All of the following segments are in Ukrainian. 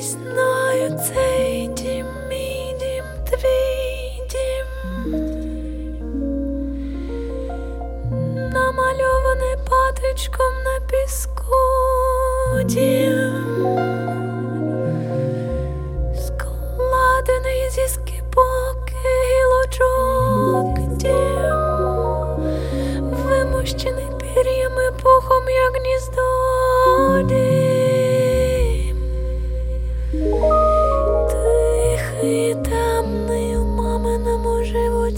знаю цей дім, мій дім, твій дім, намальований патичком на піску дім, складений зі скипок гілочок дім, вимощений пір'ями пухом, як гніздо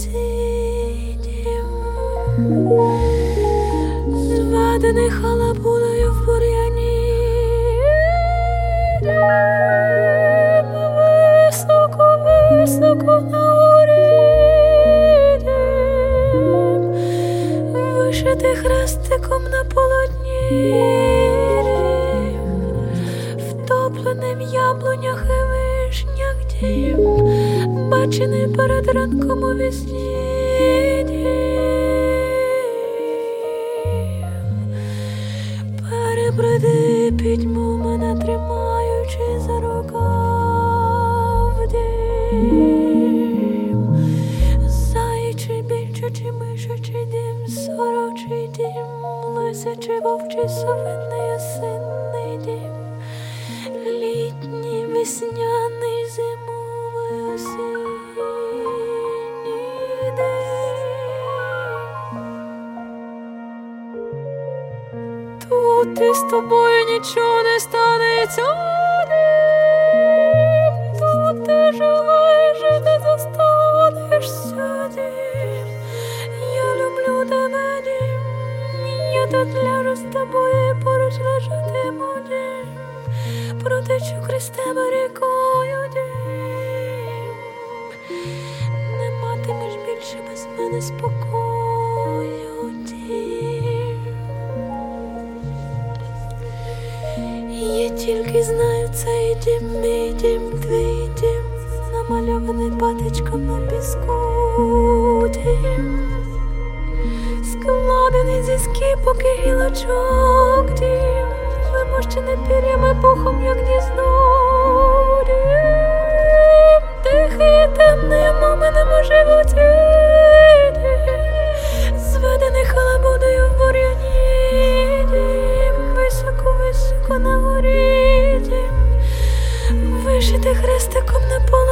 дім, зведений халабудою в бур'яні. Високо, високо на горі. Дім, вишитий хрестиком на полотні, дім, втоплений в яблунях і вишнях. Дім, бачений перед ранком у вісні. Перебреди пітьму мене тримаючи за рукав дім. Заячий, більчачий, мишачий дім, сорочий дім, лисячий, вовчий, совиний, осинний дім, літній, весняний, зимовий, Тут і з тобою нічого не станеться. Тут ти жила і дім. Я люблю тебе, дім. Я тут ляжу з тобою і поруч лежатиму, дім. Протечу крізь тебе рікою, дім. Не матимеш більше без мене спокою, тільки знаю цей дім, мій дім, твій дім, намальований патичком на піску дім, складений зі скіпок і гілочок дім, вишитий хрестиком на полотні